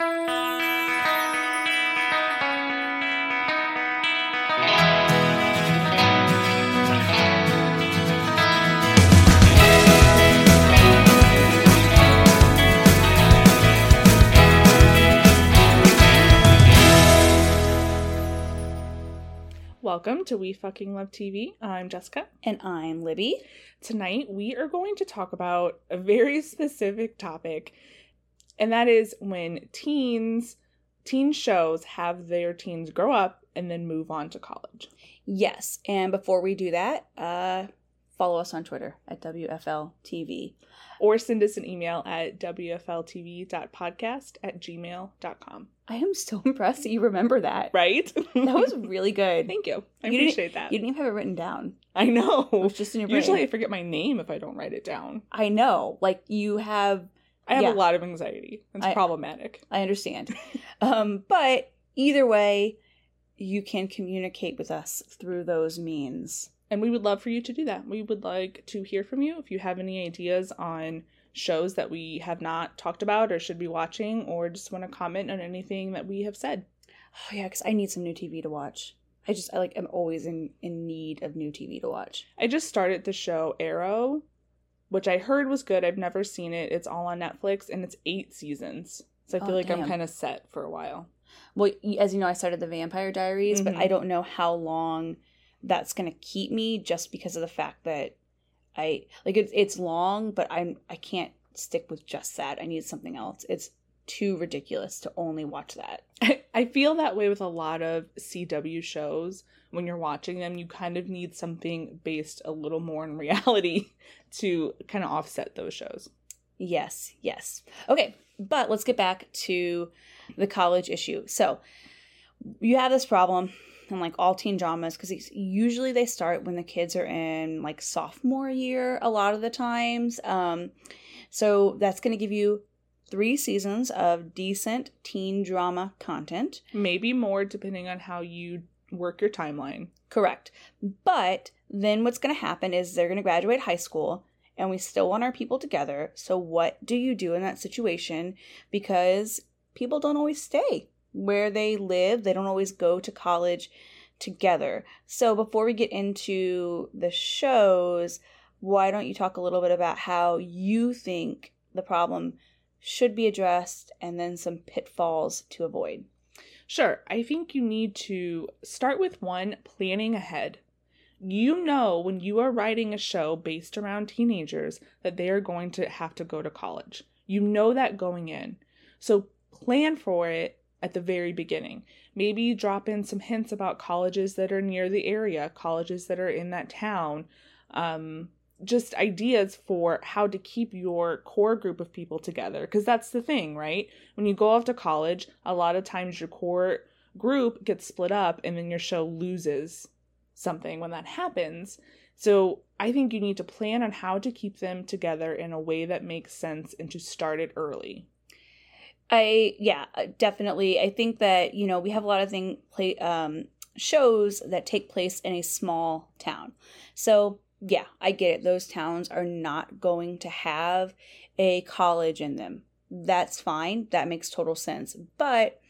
Welcome to We Fucking Love TV. I'm Jessica. And I'm Libby. Tonight we are going to talk about a very specific topic, and that is when teens, teen shows have their teens grow up and then move on to college. Yes. And before we do that, uh, follow us on Twitter at WFLTV. Or send us an email at WFLTV.podcast at gmail.com. I am so impressed that you remember that. Right? that was really good. Thank you. I You appreciate that. You didn't even have it written down. I know. It was just in your brain. Usually I forget my name if I don't write it down. I know. Like you have I have Yeah. a lot of anxiety. It's I- problematic. I understand. um, but either way, you can communicate with us through those means. And we would love for you to do that. We would like to hear from you if you have any ideas on shows that we have not talked about or should be watching, or just want to comment on anything that we have said. Oh yeah, because I need some new TV to watch. I just I like I'm always in in need of new TV to watch. I just started the show Arrow, which I heard was good. I've never seen it. It's all on Netflix and it's eight seasons. So I feel Oh, like I'm kind of set for a while. Well, as you know, I started the Vampire Diaries, but Mhm. I don't know how long that's gonna keep me, just because of the fact that I like it's it's long, but I'm I can't stick with just that. I need something else. It's too ridiculous to only watch that. I, I feel that way with a lot of CW shows. When you're watching them, you kind of need something based a little more in reality to kind of offset those shows. Yes, yes. Okay, but let's get back to the college issue. So you have this problem in like all teen dramas because usually they start when the kids are in like sophomore year a lot of the times. Um, so that's going to give you three seasons of decent teen drama content. Maybe more depending on how you work your timeline. Correct. But then what's going to happen is they're going to graduate high school and we still want our people together. So what do you do in that situation? Because people don't always stay where they live, they don't always go to college together. So before we get into the shows, why don't you talk a little bit about how you think the problem should be addressed and then some pitfalls to avoid? Sure, I think you need to start with one planning ahead. You know, when you are writing a show based around teenagers, that they are going to have to go to college. You know that going in. So plan for it at the very beginning. Maybe drop in some hints about colleges that are near the area, colleges that are in that town. Um, just ideas for how to keep your core group of people together. Because that's the thing, right? When you go off to college, a lot of times your core group gets split up and then your show loses something when that happens. So I think you need to plan on how to keep them together in a way that makes sense and to start it early. I yeah, uh, definitely. I think that you know we have a lot of thing play um, shows that take place in a small town. So yeah, I get it. Those towns are not going to have a college in them. That's fine. That makes total sense. But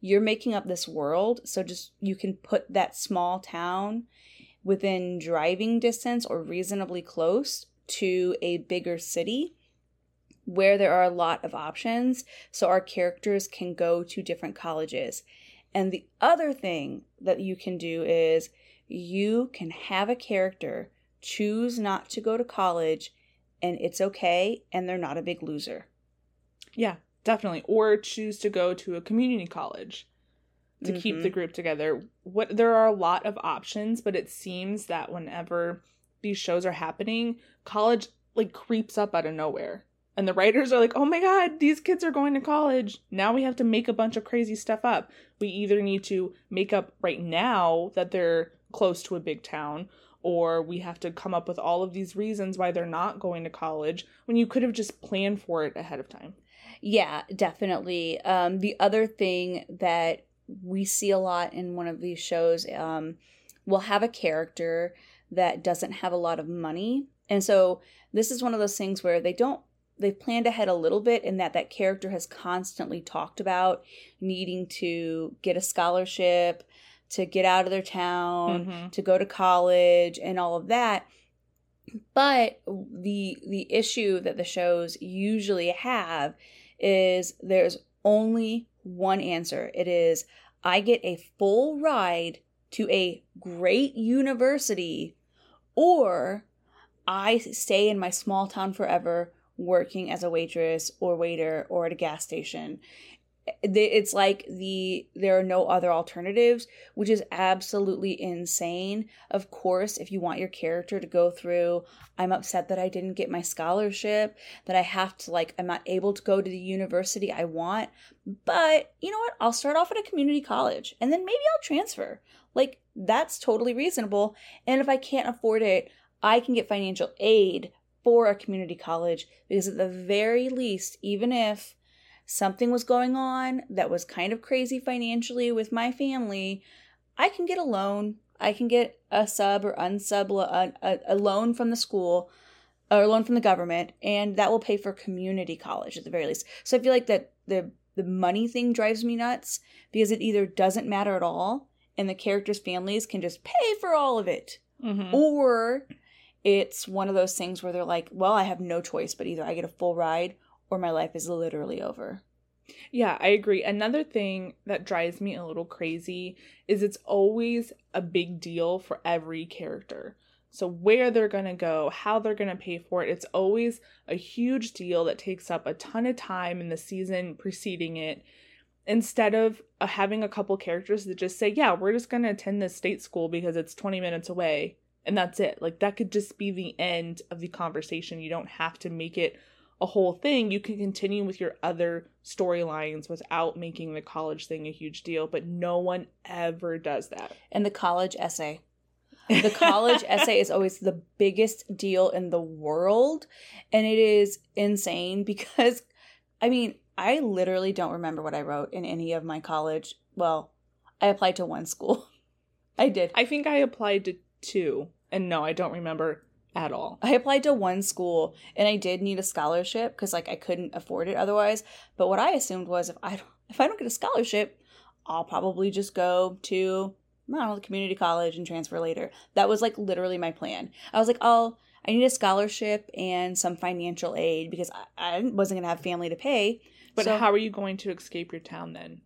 you're making up this world, so just you can put that small town within driving distance or reasonably close to a bigger city where there are a lot of options so our characters can go to different colleges. And the other thing that you can do is you can have a character choose not to go to college and it's okay and they're not a big loser. Yeah, definitely. Or choose to go to a community college to keep Mhm. the group together. What there are a lot of options, but it seems that whenever these shows are happening, college like creeps up out of nowhere. And the writers are like, "Oh my god, these kids are going to college. Now we have to make a bunch of crazy stuff up. We either need to make up right now that they're close to a big town or we have to come up with all of these reasons why they're not going to college when you could have just planned for it ahead of time." Yeah, definitely. Um, the other thing that we see a lot in one of these shows, um, we'll have a character that doesn't have a lot of money. And so this is one of those things where they don't they've planned ahead a little bit in that that character has constantly talked about needing to get a scholarship to get out of their town Mhm. to go to college and all of that. But the the issue that the shows usually have is there's only one answer. It is i get a full ride to a great university or i stay in my small town forever working as a waitress or waiter or at a gas station it's like the there are no other alternatives which is absolutely insane. Of course if you want your character to go through i'm upset that i didn't get my scholarship that i have to like i'm not able to go to the university i want but you know what? I'll start off at a community college and then maybe i'll transfer. Like that's totally reasonable and if i can't afford it i can get financial aid for a community college because at the very least even if something was going on that was kind of crazy financially with my family, I can get a loan. I can get a sub or unsub a, a, loan from the school or a loan from the government, and that will pay for community college at the very least. So I feel like that the the money thing drives me nuts because it either doesn't matter at all, and the characters' families can just pay for all of it, Mhm. or it's one of those things where they're like, well, I have no choice, but either I get a full ride or my life is literally over. Yeah, I agree. Another thing that drives me a little crazy is it's always a big deal for every character. So, where they're going to go, how they're going to pay for it, it's always a huge deal that takes up a ton of time in the season preceding it. Instead of uh, having a couple characters that just say, Yeah, we're just going to attend this state school because it's 20 minutes away. And that's it. Like, that could just be the end of the conversation. You don't have to make it a whole thing, you can continue with your other storylines without making the college thing a huge deal, but no one ever does that. And the college essay. The college essay is always the biggest deal in the world. And it is insane because, I mean, I literally don't remember what I wrote in any of my college. Well, I applied to one school. I did. I think I applied to two, and no, I don't remember at all. I applied to one school and I did need a scholarship because like I couldn't afford it otherwise. But what I assumed was if I don't, if I don't get a scholarship, I'll probably just go to I don't know the community college and transfer later. That was like literally my plan. I was like, oh, I need a scholarship and some financial aid because I, I wasn't gonna have family to pay. But So- how are you going to escape your town then?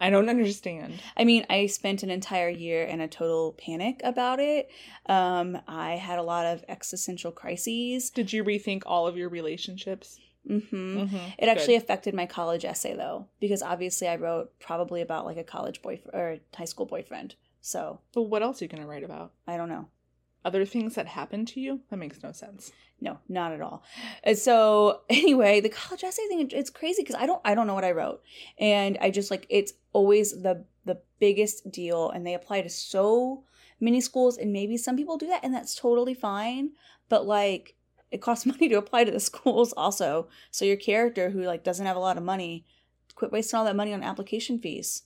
I don't understand. I mean, I spent an entire year in a total panic about it. Um, I had a lot of existential crises. Did you rethink all of your relationships? hmm Mm-hmm. It actually affected my college essay though, because obviously I wrote probably about like a college boyfriend or high school boyfriend. So But what else are you going to write about? I don't know. Other things that happened to you? That makes no sense. No, not at all. And so anyway, the college essay thing it's crazy because I don't I don't know what I wrote. And I just like it's always the the biggest deal and they apply to so many schools and maybe some people do that and that's totally fine, but like it costs money to apply to the schools also. So your character who like doesn't have a lot of money, quit wasting all that money on application fees.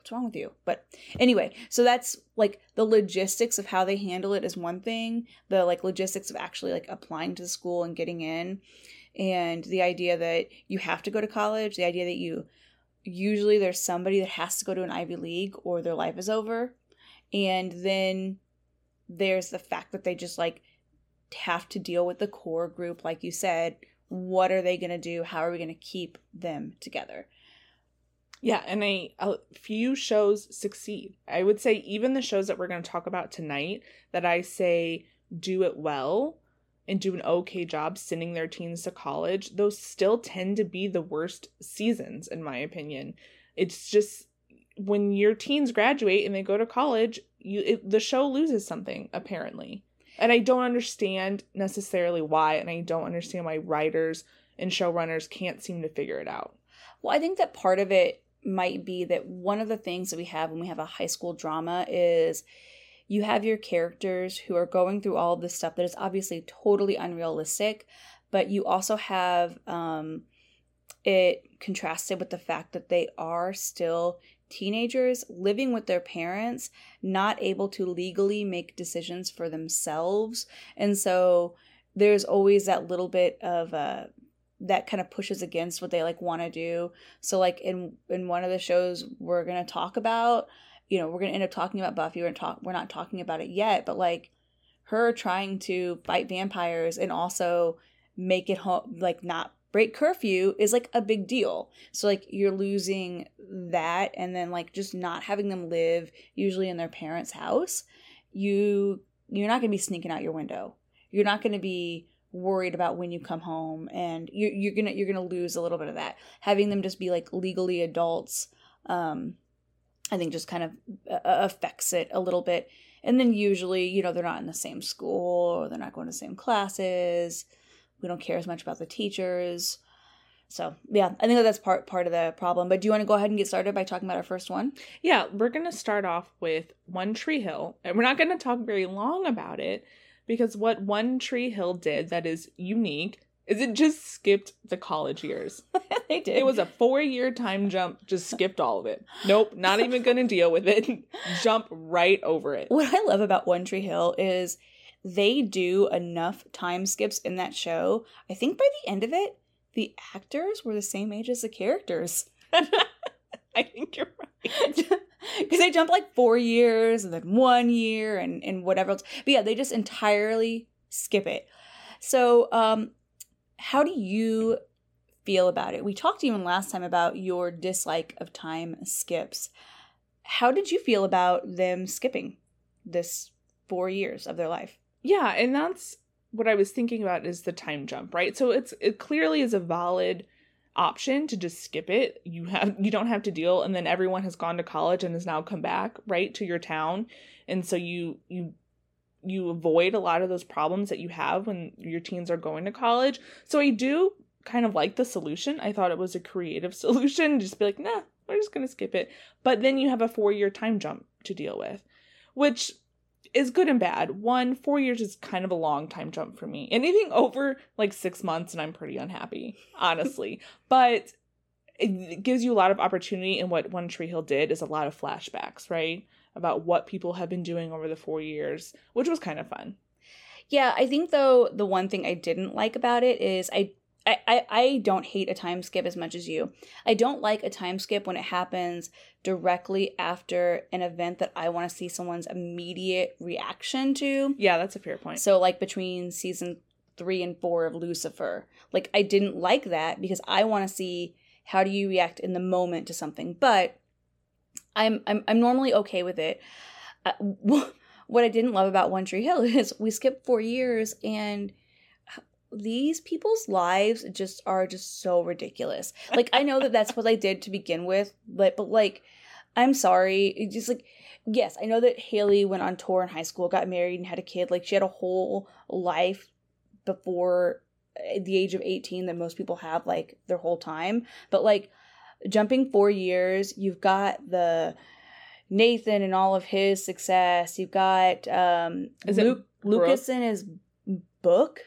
What's wrong with you? But anyway, so that's like the logistics of how they handle it is one thing. The like logistics of actually like applying to the school and getting in, and the idea that you have to go to college, the idea that you usually there's somebody that has to go to an Ivy League or their life is over, and then there's the fact that they just like have to deal with the core group, like you said. What are they going to do? How are we going to keep them together? Yeah, and a, a few shows succeed. I would say even the shows that we're going to talk about tonight that I say do it well and do an okay job sending their teens to college, those still tend to be the worst seasons in my opinion. It's just when your teens graduate and they go to college, you it, the show loses something apparently. And I don't understand necessarily why and I don't understand why writers and showrunners can't seem to figure it out. Well, I think that part of it might be that one of the things that we have when we have a high school drama is you have your characters who are going through all of this stuff that is obviously totally unrealistic, but you also have um, it contrasted with the fact that they are still teenagers living with their parents, not able to legally make decisions for themselves. And so there's always that little bit of a that kind of pushes against what they like want to do. So like in in one of the shows we're gonna talk about, you know, we're gonna end up talking about Buffy. We're talk. We're not talking about it yet, but like her trying to fight vampires and also make it home like not break curfew is like a big deal. So like you're losing that and then like just not having them live usually in their parents' house. You you're not going to be sneaking out your window. You're not going to be worried about when you come home and you're, you're gonna you're gonna lose a little bit of that. Having them just be like legally adults um i think just kind of uh, affects it a little bit. And then usually you know they're not in the same school or they're not going to the same classes. We don't care as much about the teachers. So yeah i think that that's part part of the problem. But do you want to go ahead and get started by talking about our first one? Yeah, we're to start off with One Tree Hill, and we're not to talk very long about it because what One Tree Hill did that is unique is it just skipped the college years. they did It was a four year time jump, just skipped all of it. Nope, not even to deal with it. Jump right over it. What I love about One Tree Hill is they do enough time skips in that show. I think by the end of it, the actors were the same age as the characters. I think you're right. Because they jump like four years and then one year and, and whatever else. But yeah, they just entirely skip it. So, um, how do you feel about it? We talked even last time about your dislike of time skips. How did you feel about them skipping this four years of their life? Yeah, and that's what I was thinking about is the time jump, right? So it's it clearly is a valid option to just skip it. You have you don't have to deal and then everyone has gone to college and has now come back, right, to your town. And so you you you avoid a lot of those problems that you have when your teens are going to college. So I do kind of like the solution. I thought it was a creative solution. Just be like, nah, we're just gonna skip it. But then you have a four year time jump to deal with, which is good and bad. One, four years is kind of a long time jump for me. Anything over like six months, and I'm pretty unhappy, honestly. but it gives you a lot of opportunity. And what One Tree Hill did is a lot of flashbacks, right? About what people have been doing over the four years, which was kind of fun. Yeah, I think though the one thing I didn't like about it is I I, I, I don't hate a time skip as much as you. I don't like a time skip when it happens directly after an event that I want to see someone's immediate reaction to. Yeah, that's a fair point. So, like between season three and four of Lucifer, like I didn't like that because I want to see how do you react in the moment to something. But I'm I'm I'm normally okay with it. Uh, what I didn't love about One Tree Hill is we skipped four years and these people's lives just are just so ridiculous. Like I know that that's what I did to begin with, but but like I'm sorry, it's just like yes, I know that Haley went on tour in high school, got married and had a kid. Like she had a whole life before eh, the age of 18 that most people have like their whole time. But like jumping 4 years, you've got the Nathan and all of his success. You've got um Is it Luke, Lucas and his book.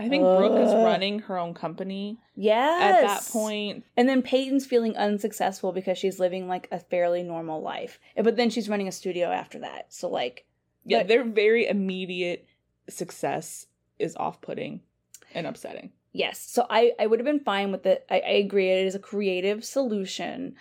I think Brooke is running her own company yes. at that point. And then Peyton's feeling unsuccessful because she's living like a fairly normal life. But then she's running a studio after that. So like Yeah, But- their very immediate success is off putting and upsetting. yes. So I I would have been fine with it. I, I agree it is a creative solution.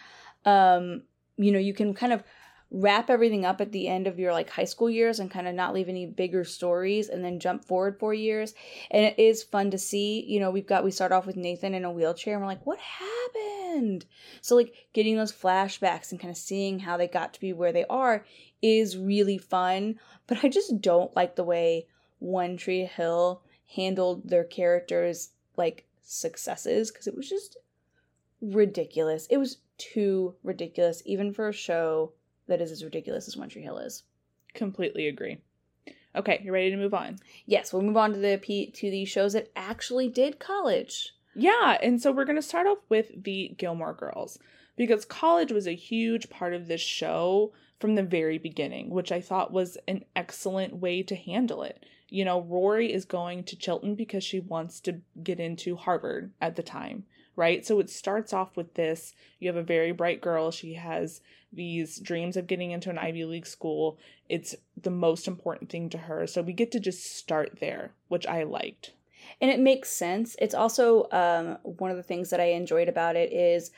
Um, you know, you can kind of wrap everything up at the end of your like high school years and kind of not leave any bigger stories and then jump forward four years. And it is fun to see. You know, we've got we start off with Nathan in a wheelchair and we're like, what happened? So like getting those flashbacks and kind of seeing how they got to be where they are is really fun. But I just don't like the way One Tree Hill handled their characters like successes because it was just ridiculous. It was too ridiculous, even for a show that is as ridiculous as One Tree Hill is. Completely agree. Okay, you're ready to move on? Yes, we'll move on to the P- to the shows that actually did college. Yeah, and so we're going to start off with the Gilmore Girls because college was a huge part of this show from the very beginning, which I thought was an excellent way to handle it. You know, Rory is going to Chilton because she wants to get into Harvard at the time, right? So it starts off with this you have a very bright girl, she has these dreams of getting into an Ivy League school. It's the most important thing to her. So we get to just start there, which I liked. and it makes sense. It's also um, one of the things that I enjoyed about it is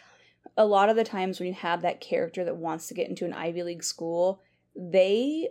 a lot of the times when you have that character that wants to get into an Ivy League school, they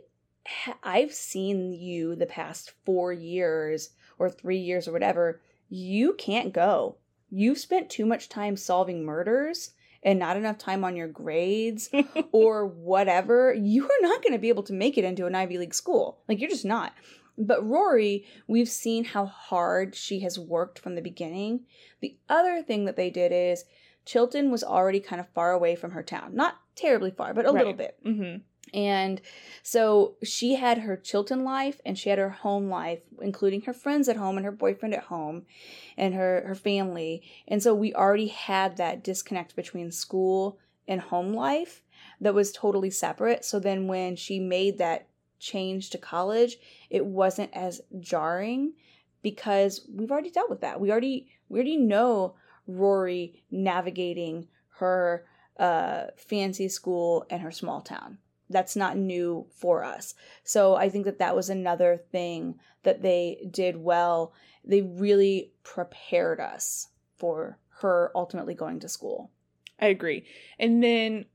I've seen you the past 4 years or 3 years or whatever, you can't go. You've spent too much time solving murders and not enough time on your grades or whatever, you are not going to be able to make it into an Ivy League school. Like, you're just not. But Rory, we've seen how hard she has worked from the beginning. The other thing that they did is Chilton was already kind of far away from her town. Not terribly far, but a right. little bit. Mm-hmm. And so she had her Chilton life and she had her home life, including her friends at home and her boyfriend at home and her, her family. And so we already had that disconnect between school and home life that was totally separate. So then when she made that change to college, it wasn't as jarring because we've already dealt with that. We already we already know Rory navigating her uh, fancy school and her small town that's not new for us. So I think that that was another thing that they did well. They really prepared us for her ultimately going to school. I agree. And then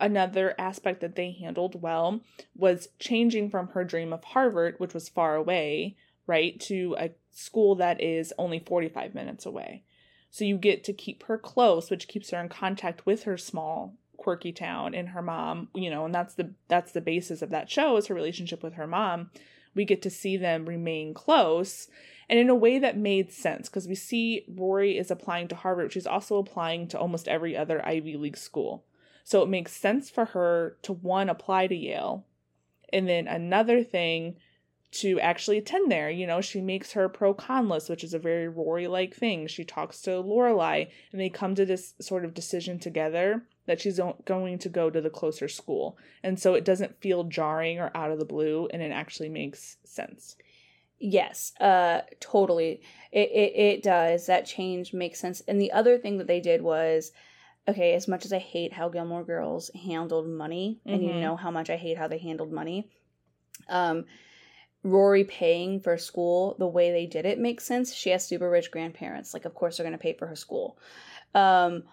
another aspect that they handled well was changing from her dream of Harvard, which was far away, right, to a school that is only 45 minutes away. So you get to keep her close, which keeps her in contact with her small quirky town and her mom you know and that's the that's the basis of that show is her relationship with her mom. We get to see them remain close and in a way that made sense because we see rory is applying to harvard she's also applying to almost every other ivy league school. So it makes sense for her to one apply to yale and then another thing to actually attend there. You know, she makes her pro con list, which is a very Rory like thing. She talks to Lorelai, and they come to this sort of decision together that she's going to go to the closer school. And so it doesn't feel jarring or out of the blue, and it actually makes sense. Yes, uh, totally. It, it, it does. That change makes sense. And the other thing that they did was okay, as much as I hate how Gilmore Girls handled money, mm-hmm. and you mm-hmm. know how much I hate how they handled money, um, Rory paying for school the way they did it makes sense. She has super rich grandparents. Like, of course, they're going to pay for her school. Um,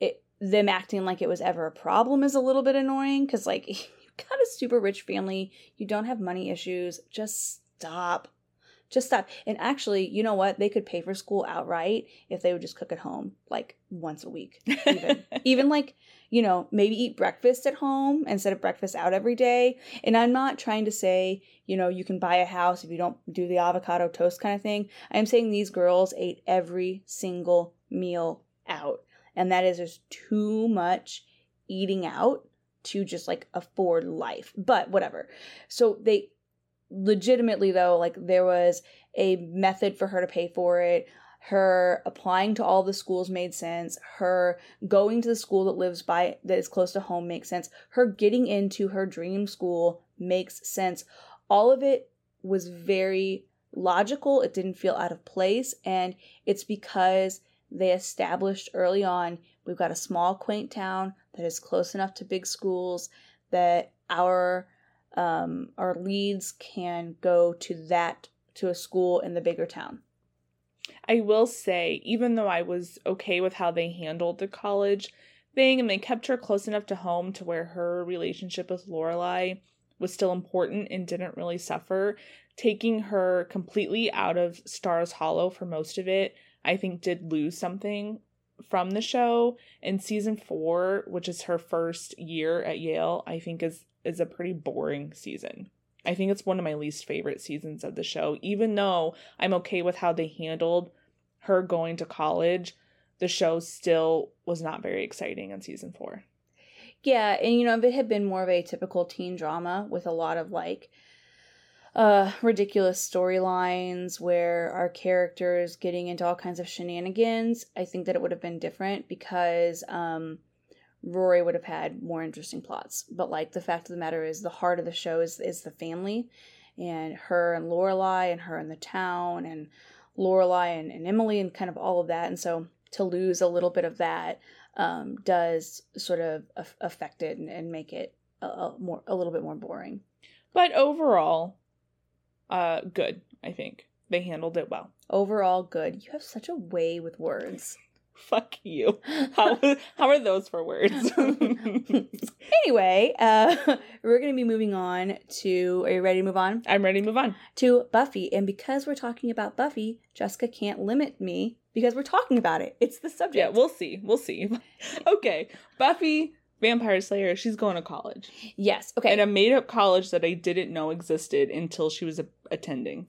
it, them acting like it was ever a problem is a little bit annoying because, like, you've got a super rich family. You don't have money issues. Just stop. Just stop. And actually, you know what? They could pay for school outright if they would just cook at home, like once a week. Even, even like you know, maybe eat breakfast at home instead of breakfast out every day. And I'm not trying to say, you know, you can buy a house if you don't do the avocado toast kind of thing. I'm saying these girls ate every single meal out. And that is just too much eating out to just like afford life. But whatever. So they legitimately though, like there was a method for her to pay for it her applying to all the schools made sense her going to the school that lives by that is close to home makes sense her getting into her dream school makes sense. All of it was very logical. It didn't feel out of place and it's because they established early on we've got a small quaint town that is close enough to big schools that our um, our leads can go to that to a school in the bigger town I will say, even though I was okay with how they handled the college thing and they kept her close enough to home to where her relationship with Lorelai was still important and didn't really suffer, taking her completely out of Stars Hollow for most of it, I think did lose something from the show. And season four, which is her first year at Yale, I think is is a pretty boring season. I think it's one of my least favorite seasons of the show. Even though I'm okay with how they handled her going to college, the show still was not very exciting in season four. Yeah, and you know, if it had been more of a typical teen drama with a lot of like uh ridiculous storylines where our characters getting into all kinds of shenanigans, I think that it would have been different because um Rory would have had more interesting plots. But like the fact of the matter is, the heart of the show is is the family, and her and Lorelai, and her and the town, and Lorelai and, and Emily, and kind of all of that. And so to lose a little bit of that um, does sort of affect it and, and make it a, a, more a little bit more boring. But overall, uh, good. I think They handled it well. Overall, good. You have such a way with words. Fuck you. How, how are those for words? anyway, uh, we're going to be moving on to. Are you ready to move on? I'm ready to move on. To Buffy. And because we're talking about Buffy, Jessica can't limit me because we're talking about it. It's the subject. Yeah, we'll see. We'll see. okay. Buffy, Vampire Slayer, she's going to college. yes. Okay. And a made up college that I didn't know existed until she was a- attending.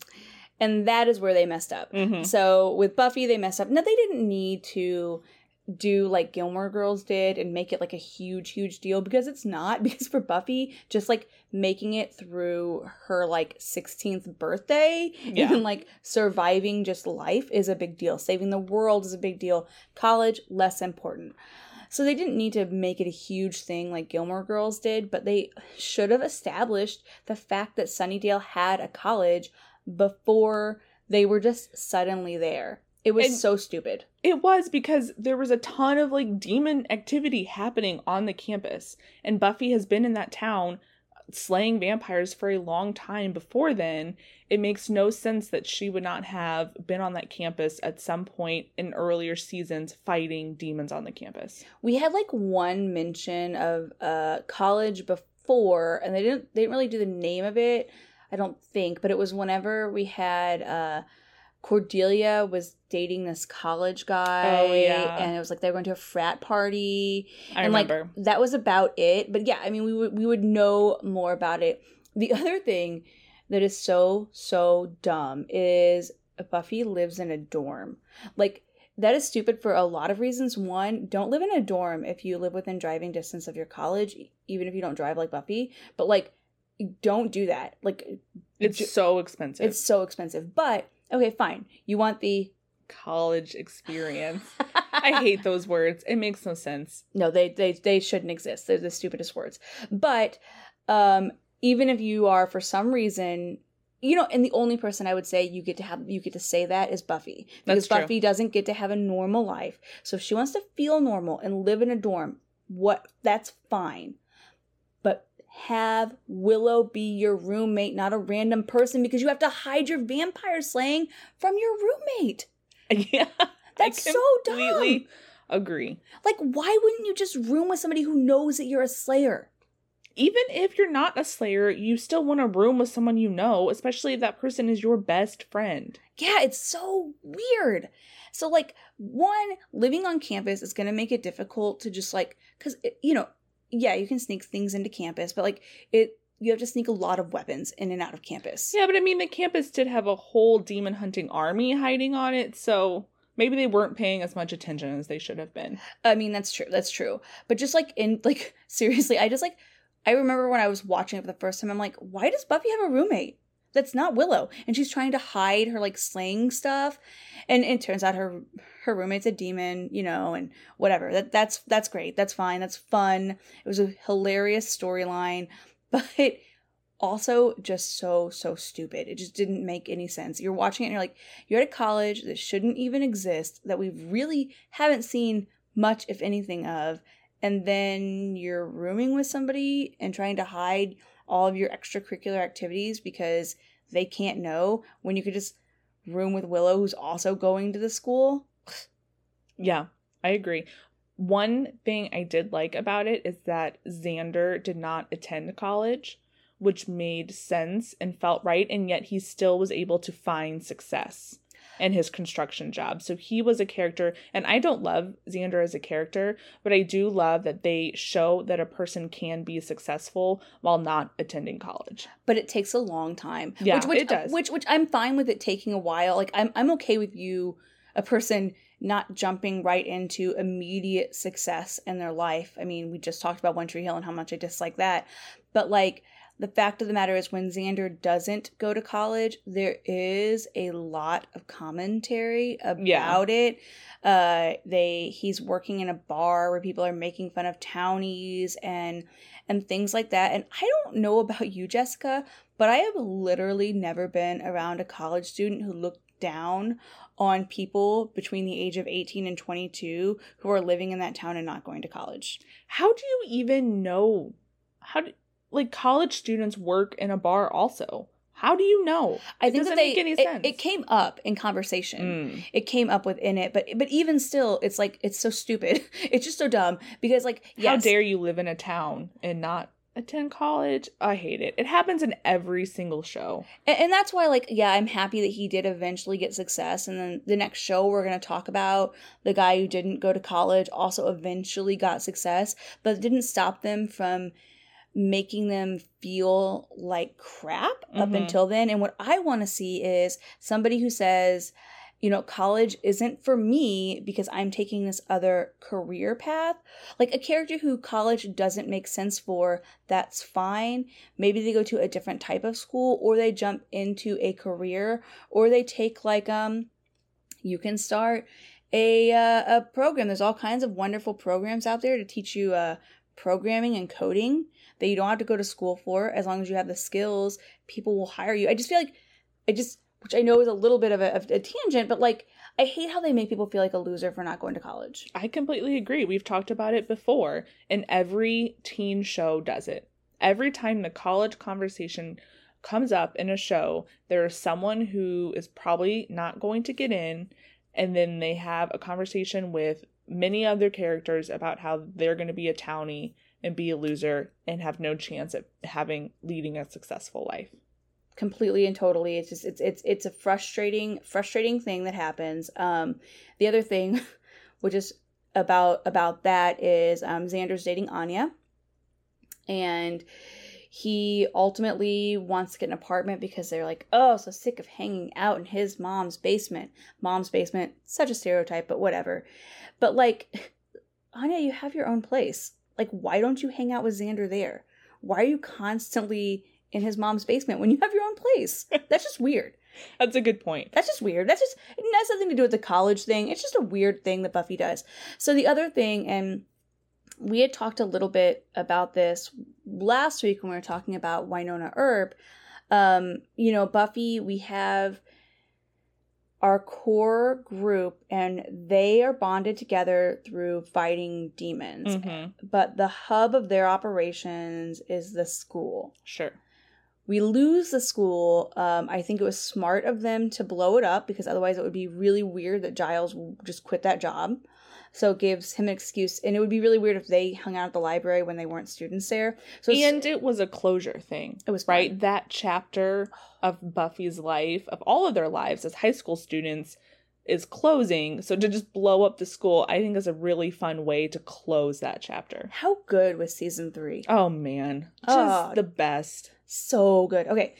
And that is where they messed up. Mhm. So with Buffy, they messed up. Now they didn't need to do like Gilmore Girls did and make it like a huge, huge deal because it's not. Because for Buffy, just like making it through her like 16th birthday Yeah. and like surviving just life is a big deal. Saving the world is a big deal. College, less important. So they didn't need to make it a huge thing like Gilmore Girls did, but they should have established the fact that Sunnydale had a college before they were just suddenly there. It was And- so stupid. It was because there was a ton of like demon activity happening on the campus. And Buffy has been in that town slaying vampires for a long time before then. It makes no sense that she would not have been on that campus at some point in earlier seasons fighting demons on the campus. We had like one mention of uh college before and they didn't they didn't really do the name of it, I don't think, but it was whenever we had uh Cordelia was dating this college guy Oh, yeah. and it was like they were going to a frat party I and remember. like that was about it but yeah i mean we would we would know more about it the other thing that is so so dumb is buffy lives in a dorm like that is stupid for a lot of reasons one don't live in a dorm if you live within driving distance of your college even if you don't drive like buffy but like don't do that. Like it's ju- so expensive. it's so expensive. But okay fine. You want the college experience. I hate those words. It makes no sense. no they they they shouldn't exist. They're the stupidest words. But um even if you are for some reason you know and the only person i would say you get to have you get to say that is buffy. Because buffy doesn't get to have a normal life. So if she wants to feel normal and live in a dorm what that's fine have willow be your roommate not a random person because you have to hide your vampire slaying from your roommate Yeah. That's I so completely dumb. agree. like why wouldn't you just room with somebody who knows that you're a slayer even if you're not a slayer, you still want to room with someone you know, especially if that person is your best friend. Yeah, it's so weird. So, like, one, living on campus is going to make it difficult to just, like, because, you know, yeah, you can sneak things into campus, but, like, it, you have to sneak a lot of weapons in and out of campus. Yeah, but I mean, the campus did have a whole demon hunting army hiding on it, so maybe they weren't paying as much attention as they should have been. I mean, that's true. That's true. But just, like, in, like, seriously, I just, like, I remember when I was watching it for the first time, I'm like, why does Buffy have a roommate? That's not Willow. And she's trying to hide her, like, slaying stuff. And it turns out her her roommate's a demon, you know, and whatever. That that's that's great. That's fine. That's fun. It was a hilarious storyline, but also just so so stupid. It just didn't make any sense. You're watching it and you're like, you're at a college that shouldn't even exist that we really haven't seen much if anything of, and then you're rooming with somebody and trying to hide all of your extracurricular activities because they can't know when you could just room with Willow who's also going to the school. Yeah, I agree. One thing I did like about it is that Xander did not attend college, which made sense and felt right, and yet he still was able to find success in his construction job. So he was a character, and I don't love Xander as a character, but I do love that they show that a person can be successful while not attending college. but it takes a long time. Yeah, which, which, it does. Which which I'm fine with it taking a while. Like I'm I'm okay with you, a person not jumping right into immediate success in their life. I mean, we just talked about One Tree Hill and how much I dislike that. But like the fact of the matter is when Xander doesn't go to college, there is a lot of commentary about Yeah. it. Uh they he's working in a bar where people are making fun of townies and and things like that. And I don't know about you, Jessica, but I have literally never been around a college student who looked down on people between the age of 18 and 22 who are living in that town and not going to college. How do you even know how do like college students work in a bar also? How do you know? I It think doesn't that they make any it, sense. it came up in conversation. Mm. It came up within it, but but even still, it's like it's so stupid. It's just so dumb because like How dare you live in a town and not attend college? I hate it. It happens in every single show. And, and that's why, like, yeah, I'm happy that he did eventually get success. And then the next show we're going to talk about, the guy who didn't go to college also eventually got success, but it didn't stop them from making them feel like crap up Mhm. until then. And what I want to see is somebody who says, you know, college isn't for me because I'm taking this other career path. Like a character who college doesn't make sense for, that's fine. Maybe they go to a different type of school or they jump into a career or they take like um you can start a uh, a program. There's all kinds of wonderful programs out there to teach you uh programming and coding that you don't have to go to school for as long as you have the skills, people will hire you. I just feel like I just which I know is a little bit of a, of a tangent, but like I hate how they make people feel like a loser for not going to college. I completely agree. We've talked about it before, and every teen show does it. Every time the college conversation comes up in a show, there is someone who is probably not going to get in, and then they have a conversation with many other characters about how they're going to be a townie and be a loser and have no chance at having leading a successful life. completely and totally. It's just it's it's it's a frustrating frustrating thing that happens. Um the other thing which is about about that is um xander's dating anya. And he ultimately wants to get an apartment because they're like oh so sick of hanging out in his mom's basement. Mom's basement such a stereotype but whatever. But like anya you have your own place like why don't you hang out with xander there why are you constantly in his mom's basement when you have your own place. That's just weird. That's a good point. That's just weird. That's just it has nothing to do with the college thing. It's just a weird thing that Buffy does. So the other thing, and we had talked a little bit about this last week when we were talking about Wynonna Earp. Um, you know, Buffy, we have our core group and they are bonded together through fighting demons. hmm But the hub of their operations is the school Sure. we lose the school. Um, I think it was smart of them to blow it up because otherwise it would be really weird that Giles just quit that job. So it gives him an excuse, and it would be really weird if they hung out at the library when they weren't students there. So and it was a closure thing. it was right? fun. That chapter of Buffy's life, of all of their lives as high school students, is closing. So to just blow up the school, I think is a really fun way to close that chapter. How good was season three? Oh man, just Oh. the best. so good. Okay.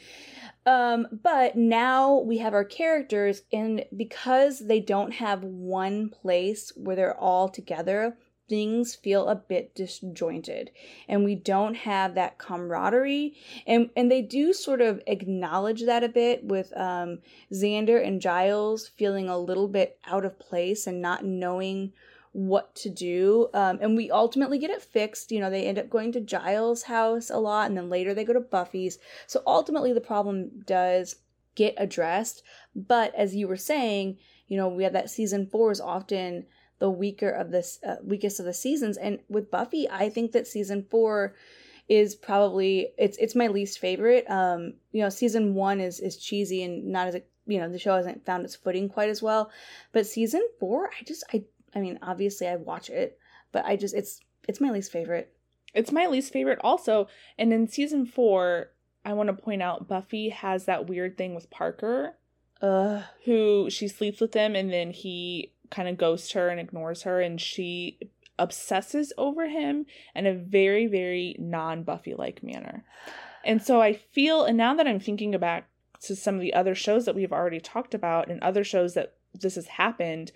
Um, but now we have our characters, and because they don't have one place where they're all together, things feel a bit disjointed and we don't have that camaraderie. And and they do sort of acknowledge that a bit with um Xander and Giles feeling a little bit out of place and not knowing what to do. Um, and we ultimately get it fixed. You know, they end up going to Giles' house a lot, and then later they go to Buffy's. So ultimately, the problem does get addressed. But as you were saying, you know, we have that season four is often the weaker of this uh, weakest of the seasons, and with Buffy, I think that season four is probably it's it's my least favorite. Um, you know, season one is is cheesy and not as you know the show hasn't found its footing quite as well, but season four, I just I I mean, obviously I watch it, but I just it's it's my least favorite. It's my least favorite also. And in season four, I want to point out Buffy has that weird thing with Parker, Ugh. who she sleeps with him and then he kind of ghosts her and ignores her and she obsesses over him in a very, very non Buffy like manner. And so I feel, and now that I'm thinking about to some of the other shows that we've already talked about and other shows that this has happened,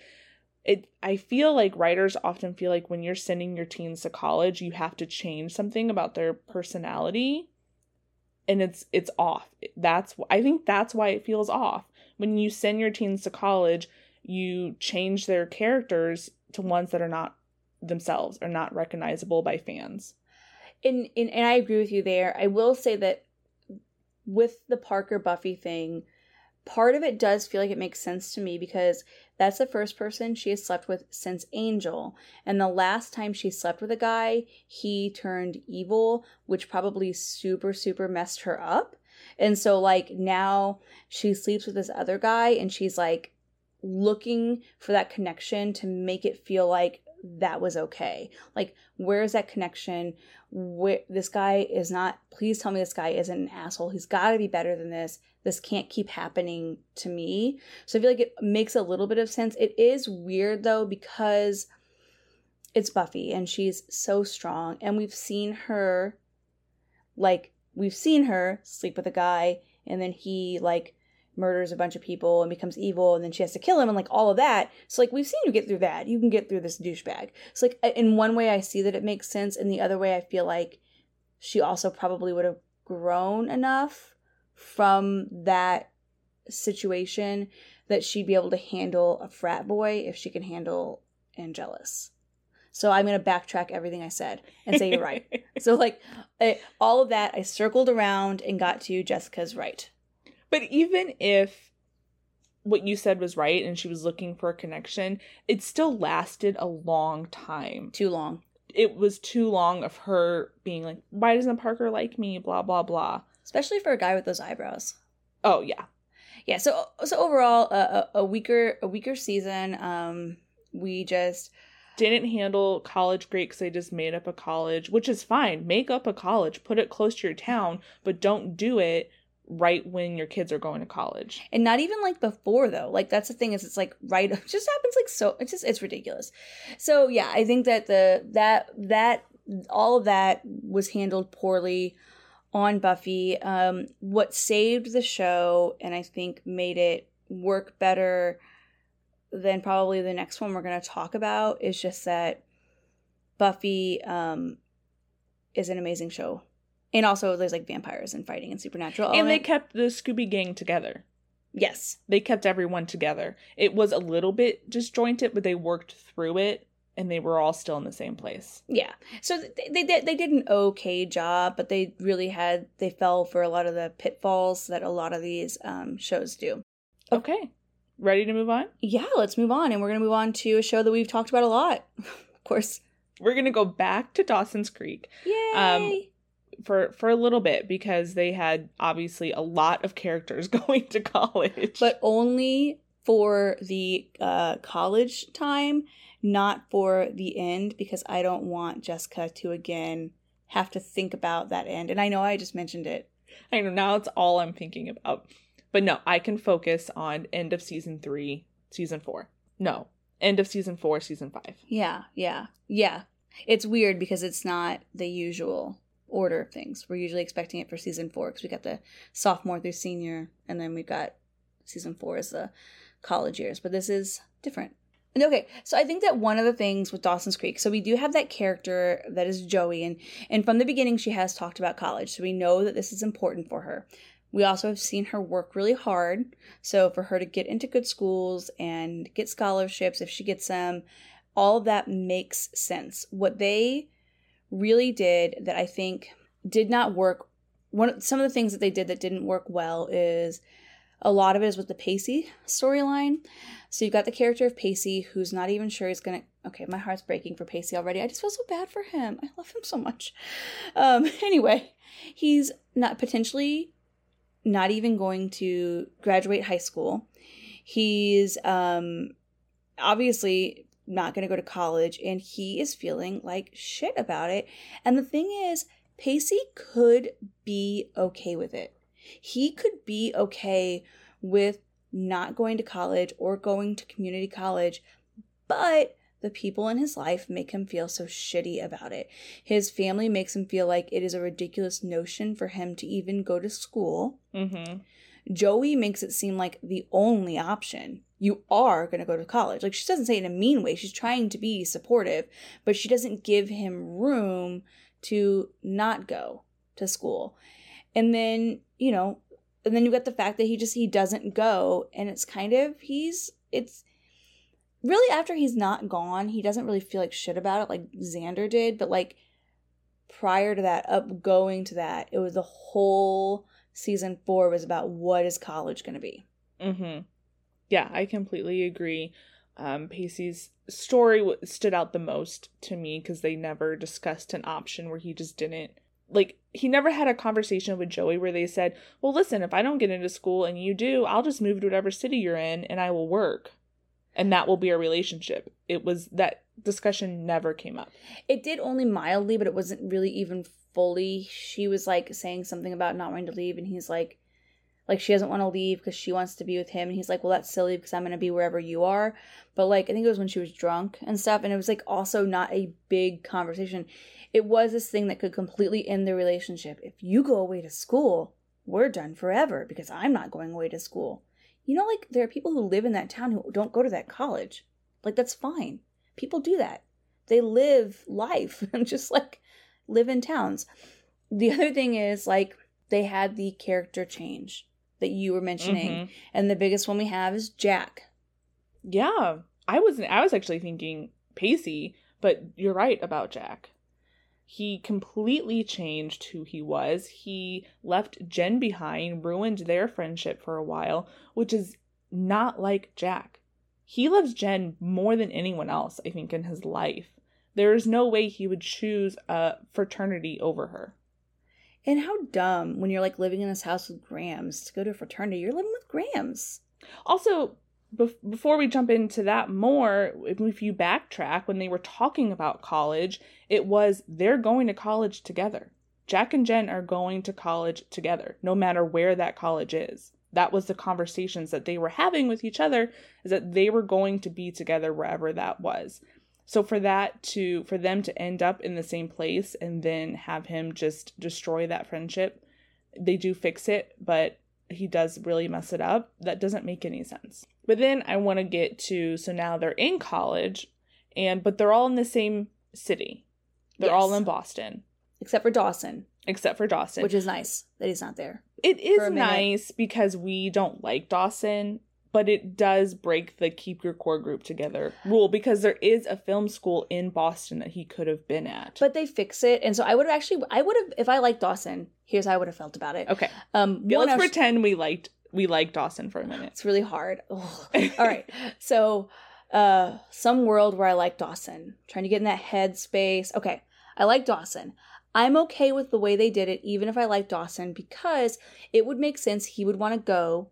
it I feel like writers often feel like when you're sending your teens to college, you have to change something about their personality. And it's it's off. That's I think that's why it feels off. When you send your teens to college, you change their characters to ones that are not themselves or not recognizable by fans. And, and and I agree with you there. I will say that with the Parker Buffy thing, part of it does feel like it makes sense to me because that's the first person she has slept with since Angel. And the last time she slept with a guy, he turned evil, which probably super, super messed her up. And so like now she sleeps with this other guy and she's like looking for that connection to make it feel like that was okay. Like where is that connection? Where this guy is not please tell me this guy isn't an asshole. He's got to be better than this. This can't keep happening to me. So I feel like it makes a little bit of sense. It is weird though because it's Buffy and she's so strong and we've seen her like we've seen her sleep with a guy and then he like murders a bunch of people and becomes evil and then she has to kill him and like all of that. So like we've seen you get through that. You can get through this douchebag. So like in one way i see that it makes sense. In the other way i feel like she also probably would have grown enough from that situation that she'd be able to handle a frat boy if she can handle angelus. So I'm going to backtrack everything I said and say you're right. so, like, I, all of that, I circled around and got to Jessica's right. But even if what you said was right and she was looking for a connection, it still lasted a long time. Too long. It was too long of her being like, why doesn't Parker like me? Blah, blah, blah. Especially for a guy with those eyebrows. Oh, yeah. Yeah, so so overall, a, a, a weaker a weaker season. Um, we just didn't handle college great because they just made up a college, which is fine. Make up a college, put it close to your town, but don't do it right when your kids are going to college. And not even like before though. Like that's the thing is it's like right it just happens like so it's just it's ridiculous. So yeah, I think that the that that all of that was handled poorly on Buffy. Um what saved the show and I think made it work better than probably the next one we're going to talk about is just that Buffy um, is an amazing show. And also there's like vampires and fighting and supernatural. And they kept the Scooby Gang together. Yes. They kept everyone together. It was a little bit disjointed, but they worked through it and they were all still in the same place. Yeah. So they they did they did an okay job, but they really had they fell for a lot of the pitfalls that a lot of these um, shows do. Okay. Ready to move on? Yeah, let's move on. And we're going to move on to a show that we've talked about a lot. of course. We're going to go back to Dawson's Creek. Yay! Um, for for a little bit because they had obviously a lot of characters going to college but only for the uh, college time not for the end because i don't want jessica to again have to think about that end and i know i just mentioned it i know now it's all i'm thinking about but no, I can focus on end of season three, season four. No, end of season four, season five. Yeah, yeah, yeah. It's weird because it's not the usual order of things. We're usually expecting it for season four because we got the sophomore through senior, and then we've got season four as the college years. But this is different. And okay, so I think that one of the things with Dawson's Creek, so we do have that character that is Joey, and and from the beginning she has talked about college, so we know that this is important for her. We also have seen her work really hard. So, for her to get into good schools and get scholarships, if she gets them, all of that makes sense. What they really did that I think did not work, one some of the things that they did that didn't work well is a lot of it is with the Pacey storyline. So you've got the character of Pacey who's not even sure he's gonna. Okay, my heart's breaking for Pacey already. I just feel so bad for him. I love him so much. Um, anyway, he's not potentially not even going to graduate high school. He's um, obviously not going to go to college and he is feeling like shit about it. And the thing is, Pacey could be okay with it. He could be okay with not going to college or going to community college, but the people in his life make him feel so shitty about it. His family makes him feel like it is a ridiculous notion for him to even go to school. Mm-hmm. Joey makes it seem like the only option. You are going to go to college. Like, she doesn't say it in a mean way. She's trying to be supportive, but she doesn't give him room to not go to school. And then, you know, and then you got the fact that he just he doesn't go and it's kind of he's it's really after he's not gone, he doesn't really feel like shit about it like Xander did, but like prior to that, up going to that, it was the whole season 4 was about what is college going to be. Mhm. Yeah, I completely agree. Um, Pacey's story stood out the most to me because they never discussed an option where he just didn't like he never had a conversation with Joey where they said, "Well, listen, if I don't get into school and you do, I'll just move to whatever city you're in and I will work." And that will be our relationship. It was that discussion never came up. It did only mildly, but it wasn't really even fully. She was like saying something about not wanting to leave and he's like like she doesn't want to leave because she wants to be with him and he's like well that's silly because i'm going to be wherever you are. But like i think it was when she was drunk and stuff and it was like also not a big conversation. It was this thing that could completely end the relationship. If you go away to school we're done forever because i'm not going away to school. You know like there are people who live in that town who don't go to that college. Like that's fine. People do that. They live life and just like live in towns. The other thing is like they had the character change that you were mentioning. Mhm. And the biggest one we have is Jack. Yeah. I wasn't I was actually thinking Pacey, but you're right about Jack. He completely changed who he was. He left Jen behind, ruined their friendship for a while, which is not like Jack. He loves Jen more than anyone else, I think, in his life. There is no way he would choose a fraternity over her. And how dumb when you're like living in this house with Grams to go to a fraternity. You're living with Grams. Also, bef- before we jump into that more, if you backtrack, when they were talking about college, it was they're going to college together. Jack and Jen are going to college together, no matter where that college is. That was the conversations that they were having with each other, is that they were going to be together wherever that was. So for that to for them to end up in the same place and then have him just destroy that friendship, they do fix it, but he does really mess it up. That doesn't make any sense. But then I want to get to so now they're in college and but they're all in the same city. They're all in Boston Except for Dawson, except for Dawson. which is nice that he's not there. it is nice because we don't like Dawson, but it does break the keep your core group together rule because there is a film school in Boston that he could have been at. But they fix it. And so I would have actually, I would have, if I liked Dawson, here's how I would have felt about it. okay, Um, yeah, let's pretend we liked we liked Dawson for a minute. It's really hard. All right. So, uh, some world where I like Dawson, trying to get in that head space. Okay. I like Dawson. I'm okay with the way they did it, even if I like Dawson, because it would make sense he would want to go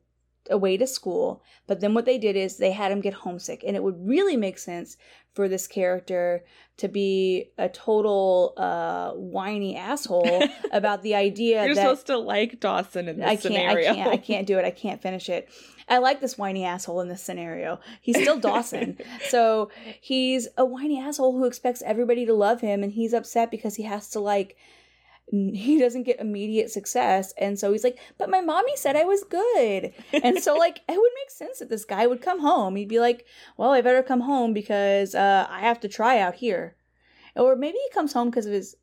away to school. But then what they did is they had him get homesick. And it would really make sense for this character to be a total uh, whiny asshole about the idea You're that supposed to like Dawson in this I can't, scenario. I can't, I can't do it. I can't finish it. I like this whiny asshole in this scenario. He's still Dawson. so he's a whiny asshole who expects everybody to love him and he's upset because he has to like he doesn't get immediate success. And so he's like but my mommy said i was good. And so like it would make sense that this guy would come home. He'd be like well i better come home because uh, i have to try out here. Or maybe he comes home because of his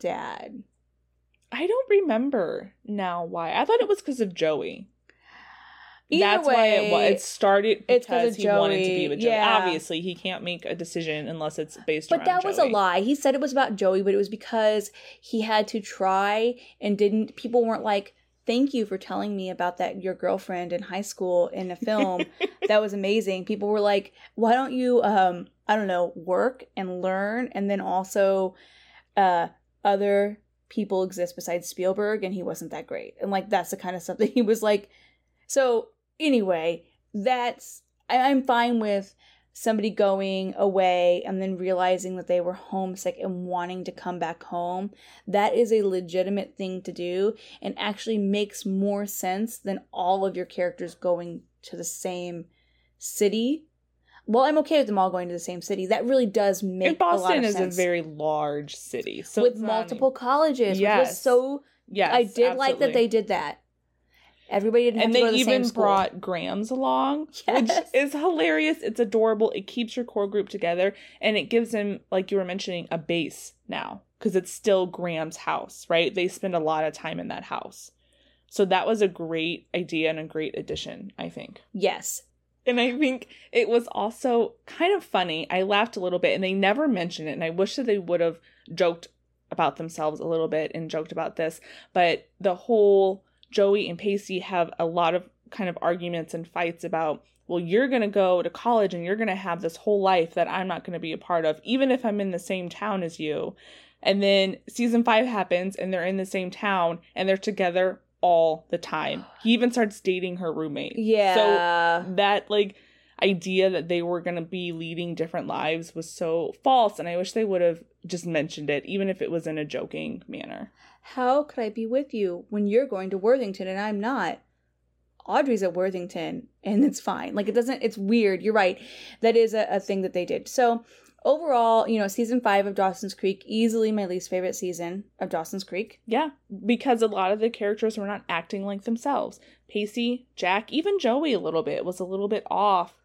dad. I don't remember now why. I thought it was because of Joey. Either That's why it, wa- way, it started it's 'cause because of he wanted to be Joey, with Joey. yeah. Obviously, he can't make a decision unless it's based on that. But around that was a Joey. lie. He said it was about Joey, but it was because he had to try and didn't. People weren't like, "Thank you for telling me about that your girlfriend in high school in a film. that was amazing." People were like, "Why don't you, um, I don't know, work and learn, and then also, uh, other people exist besides Spielberg, and he wasn't that great." And like that's the kind of stuff that he was like. So anyway, that's I, I'm fine with somebody going away and then realizing that they were homesick and wanting to come back home. That is a legitimate thing to do and actually makes more sense than all of your characters going to the same city. Well, I'm okay with them all going to the same city. That really does make And a lot Boston of is sense. a very large city, so with it's not- multiple colleges, Yes. so Yes, I did like that they did that. Everybody didn't and to they the even brought Grams along, Yes. which is hilarious. It's adorable. It keeps your core group together, and it gives them, like you were mentioning, a base now because it's still Grams' house, right? They spend a lot of time in that house, so that was a great idea and a great addition, I think. yes, And I think it was also kind of funny. I laughed a little bit, and they never mentioned it. And I wish that they would have joked about themselves a little bit and joked about this. But the whole Joey and Pacey have a lot of kind of arguments and fights about, well, you're going to go to college and you're going to have this whole life that I'm not going to be a part of, even if I'm in the same town as you. And then season five happens and they're in the same town and they're together all the time. He even starts dating her roommate. Yeah. So that like idea that they were going to be leading different lives was so false and I wish they would have just mentioned it even if it was in a joking manner. How could I be with you when you're going to Worthington and I'm not? Audrey's at Worthington and it's fine. Like it doesn't it's weird. You're right. That is a, a thing that they did. So overall, you know, season five of Dawson's Creek, easily my least favorite season of Dawson's Creek. Yeah, because a lot of the characters were not acting like themselves. Pacey, Jack, even Joey a little bit was a little bit off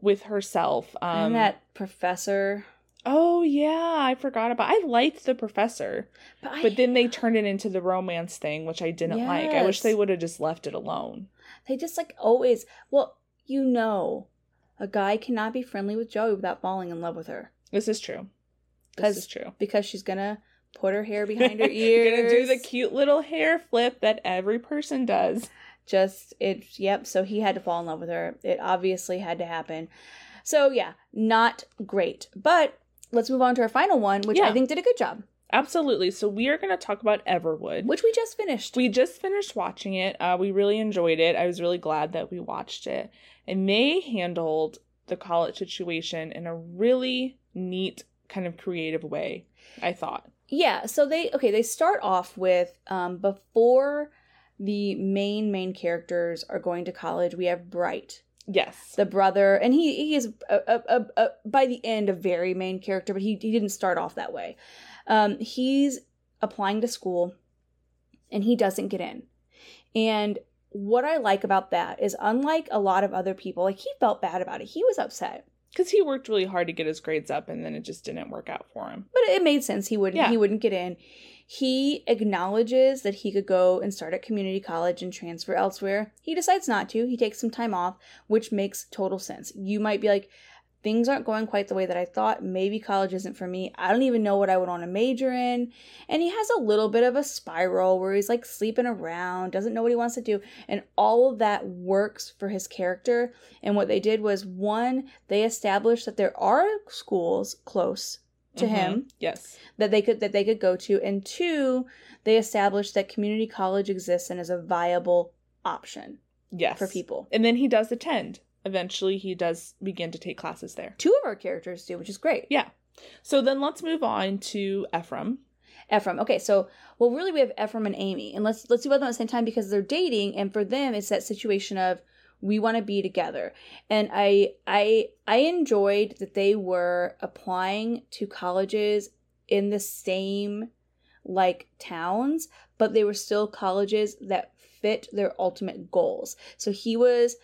with herself. Um, and that professor. Oh yeah, I forgot about. I liked the professor, But, I, but then they turned it into the romance thing, which I didn't like. I wish they would have just left it alone. they just like always. Well, you know, a guy cannot be friendly with Joey without falling in love with her This is true. This is true. because she's gonna put her hair behind her You're ears. gonna do the cute little hair flip that every person does. just it yep so he had to fall in love with her it obviously had to happen so yeah not great but let's move on to our final one which i think did a good job Absolutely. So we are going to talk about Everwood. which we just finished We just finished watching it. Uh, we really enjoyed it. I was really glad that we watched it. And they handled the college situation in a really neat, kind of creative way, I thought. yeah so they okay they start off with um before the main main characters are going to college we have bright Yes. the brother and he he is a, a, a, by the end a very main character but he, he didn't start off that way um he's applying to school and he doesn't get in and what i like about that is unlike a lot of other people like he felt bad about it he was upset Because he worked really hard to get his grades up and then it just didn't work out for him. but it made sense he wouldn't Yeah. he wouldn't get in he acknowledges that he could go and start at community college and transfer elsewhere he decides not to. He takes some time off which makes total sense. You might be like things aren't going quite the way that i thought. Maybe college isn't for me. I don't even know what i would want to major in. And he has a little bit of a spiral where he's like sleeping around doesn't know what he wants to do and all of that works for his character. And what they did was one they established that there are schools close to Mhm. him Yes. that they could that they could go to and two they established that community college exists and is a viable option Yes. for people And then he does attend. Eventually, he does begin to take classes there. two of our characters do which is great Yeah. So then let's move on to Ephraim. Ephraim. Okay, so well, really, we have Ephraim and Amy, and let's let's do both at the same time because they're dating, and for them, it's that situation of we want to be together. And I I I enjoyed that they were applying to colleges in the same like towns, but they were still colleges that fit their ultimate goals. So he was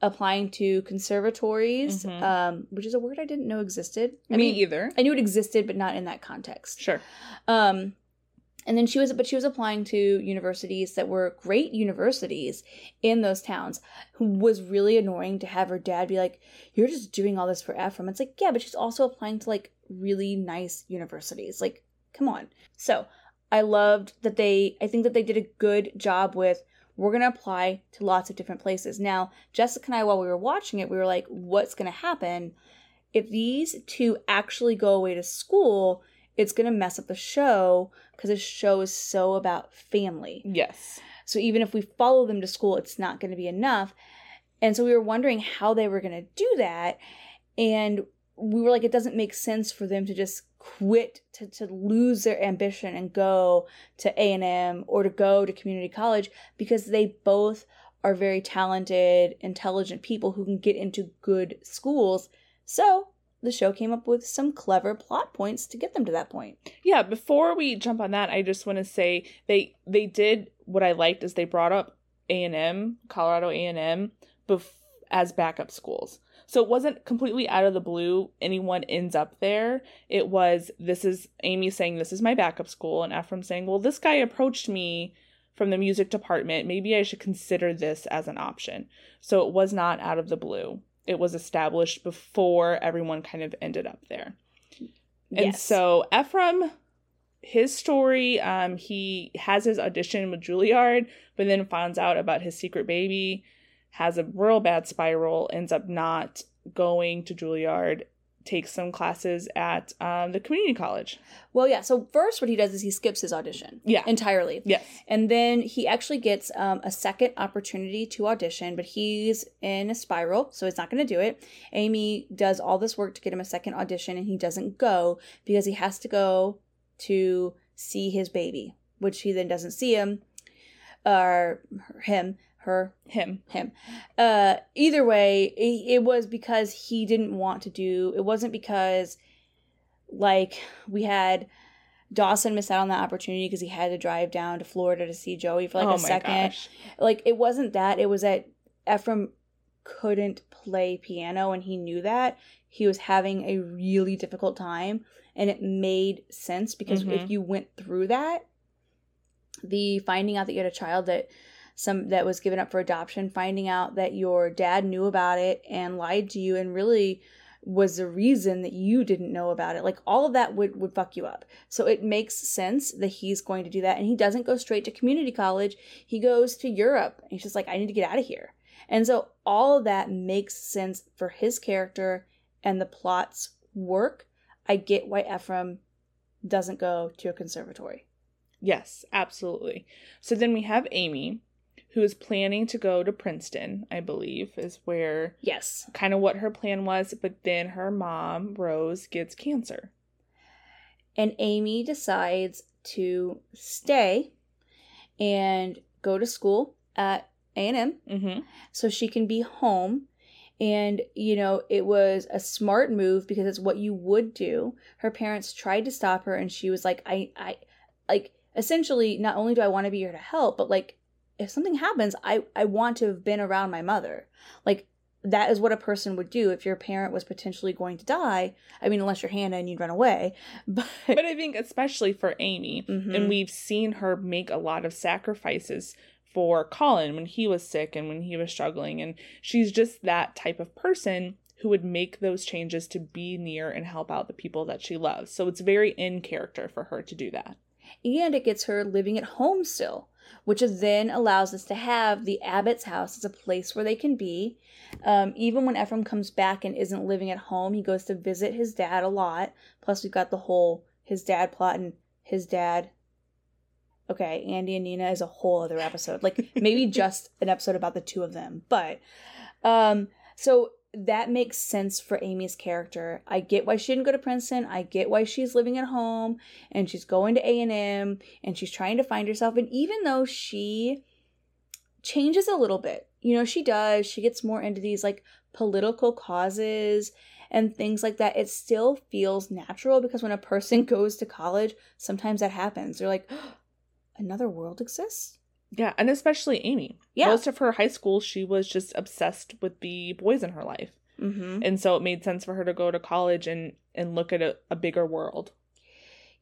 applying to conservatories, Mhm. um, which is a word I didn't know existed. I Me mean, either. I knew it existed, but not in that context. Sure. Um, and then she was, but she was applying to universities that were great universities in those towns. Who was really annoying to have her dad be like, "You're just doing all this for Ephraim." It's like, yeah, but she's also applying to like really nice universities. Like, come on. So I loved that they. I think that they did a good job with. We're gonna apply to lots of different places. Now, Jessica and I, while we were watching it, we were like, "What's gonna happen if these two actually go away to school?" It's gonna mess up the show because the show is so about family. Yes. So even if we follow them to school, it's not going to be enough. And so we were wondering how they were going to do that. And we were like, it doesn't make sense for them to just quit, to, to lose their ambition and go to A&M or to go to community college because they both are very talented, intelligent people who can get into good schools. So the show came up with some clever plot points to get them to that point. Yeah, before we jump on that, I just want to say they they did what I liked is they brought up A&M, Colorado A&M bef- as backup schools. So it wasn't completely out of the blue anyone ends up there. It was this is Amy saying this is my backup school and Ephraim saying, "Well, this guy approached me from the music department. Maybe I should consider this as an option." So it was not out of the blue. It was established before everyone kind of ended up there. And so Ephraim, his story, um, he has his audition with Juilliard, but then finds out about his secret baby, has a real bad spiral, ends up not going to Juilliard takes some classes at um, the community college. Well, yeah. So first, what he does is he skips his audition. Yeah. entirely. Yes. And then he actually gets um, a second opportunity to audition, but he's in a spiral, so he's not going to do it. Amy does all this work to get him a second audition, and he doesn't go because he has to go to see his baby, which he then doesn't see him or him, her, Him. him. Uh, either way, it, it was because he didn't want to do. It wasn't because, like, we had Dawson miss out on that opportunity because he had to drive down to Florida to see Joey for like oh a second. gosh. Like, it wasn't that. It was that Ephraim couldn't play piano, and he knew that he was having a really difficult time, and it made sense because Mhm. if you went through that, the finding out that you had a child that some that was given up for adoption, finding out that your dad knew about it and lied to you and really was the reason that you didn't know about it. Like all of that would would fuck you up. So it makes sense that he's going to do that and he doesn't go straight to community college. He goes to Europe. And he's just like I need to get out of here. And so all of that makes sense for his character and the plots work. I get why Ephraim doesn't go to a conservatory. Yes, absolutely. So then we have Amy, who is planning to go to Princeton, I believe, is where Yes. kind of what her plan was. But then her mom, Rose, gets cancer. and Amy decides to stay and go to school at A&M Mm-hmm. so she can be home and you know it was a smart move because it's what you would do her parents tried to stop her and she was like i i like essentially not only do i want to be here to help but like if something happens i i want to have been around my mother like that is what a person would do if your parent was potentially going to die i mean unless you're hannah and you'd run away but, But I think, especially for Amy, Mhm. and we've seen her make a lot of sacrifices for Colin when he was sick and when he was struggling. And she's just that type of person who would make those changes to be near and help out the people that she loves. So it's very in character for her to do that. and it gets her living at home still, which then allows us to have the Abbott's house as a place where they can be. Um, even when Ephraim comes back and isn't living at home, he goes to visit his dad a lot. Plus, we've got the whole his dad plot and his dad. Okay, Andy and Nina is a whole other episode. Like maybe just an episode about the two of them. But um so that makes sense for Amy's character. I get why she didn't go to Princeton. I get why she's living at home and she's going to A&M and she's trying to find herself and even though she changes a little bit. You know, she does. She gets more into these like political causes and things like that. It still feels natural because when a person goes to college, sometimes that happens. They're like, another world exists? Yeah, and especially Amy. Yeah. Most of her high school, she was just obsessed with the boys in her life. Mm-hmm. And so it made sense for her to go to college and, and look at a, a bigger world.